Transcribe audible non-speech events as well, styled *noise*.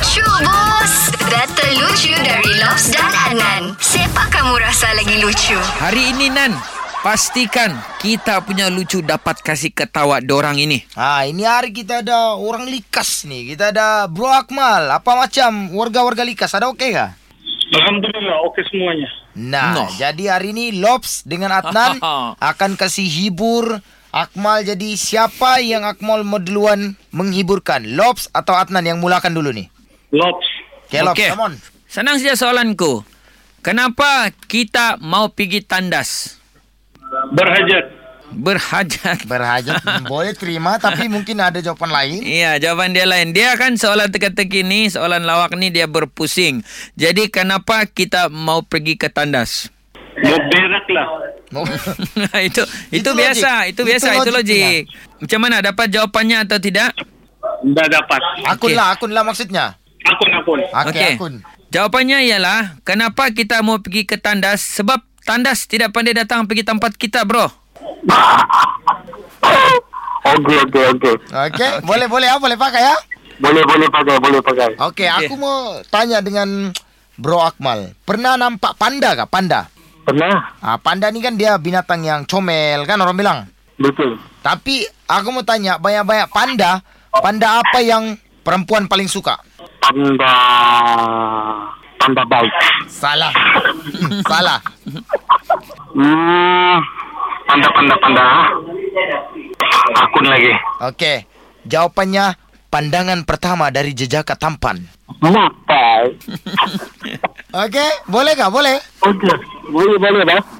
Lucu bos Data lucu dari Lobs dan Anan Siapa kamu rasa lagi lucu? Hari ini Nan Pastikan kita punya lucu dapat kasih ketawa dorang ini. Ha, ini hari kita ada orang likas nih. Kita ada Bro Akmal. Apa macam warga-warga likas? Ada okey kah? Alhamdulillah okey semuanya. Nah, Noh. jadi hari ini Lobs dengan Adnan *laughs* akan kasih hibur Akmal. Jadi siapa yang Akmal mau duluan menghiburkan? Lobs atau Adnan yang mulakan dulu nih? Lops. Okay, Lobs, Okey. come on. Senang saja soalanku. Kenapa kita mau pergi tandas? Berhajat. Berhajat. Berhajat *laughs* hmm, boleh terima tapi mungkin ada jawapan lain. Iya, jawapan dia lain. Dia kan soalan teka-teki ni, soalan lawak ni dia berpusing. Jadi kenapa kita mau pergi ke tandas? Mau berak lah. *laughs* Itu itu, Itu biasa, logik. itu biasa, Itu itu, logiknya. logik. Macam mana dapat jawapannya atau tidak? Dah dapat. akun Okey. lah, akun lah maksudnya. Akun-akun. Okey, Okey. akun. Jawapannya ialah kenapa kita mau pergi ke tandas? Sebab tandas tidak pandai datang pergi tempat kita, bro. *laughs* Okey, okey, okey. Okey, boleh boleh ah, boleh pakai ya? Boleh, boleh pakai, boleh pakai. Okey, aku mau tanya dengan Bro Akmal. Pernah nampak panda kah? Panda. Pernah? Ah, panda ni kan dia binatang yang comel kan orang bilang. Betul. Tapi aku mau tanya banyak-banyak panda, panda apa yang perempuan paling suka? Panda... Panda baik. Salah. *laughs* Salah. Hmm... Panda, panda, panda. Akun lagi. Okey. Jawapannya pandangan pertama dari jejaka tampan. Mapai. *laughs* Okey, boleh kah? Boleh. Okey. Boleh, boleh dah.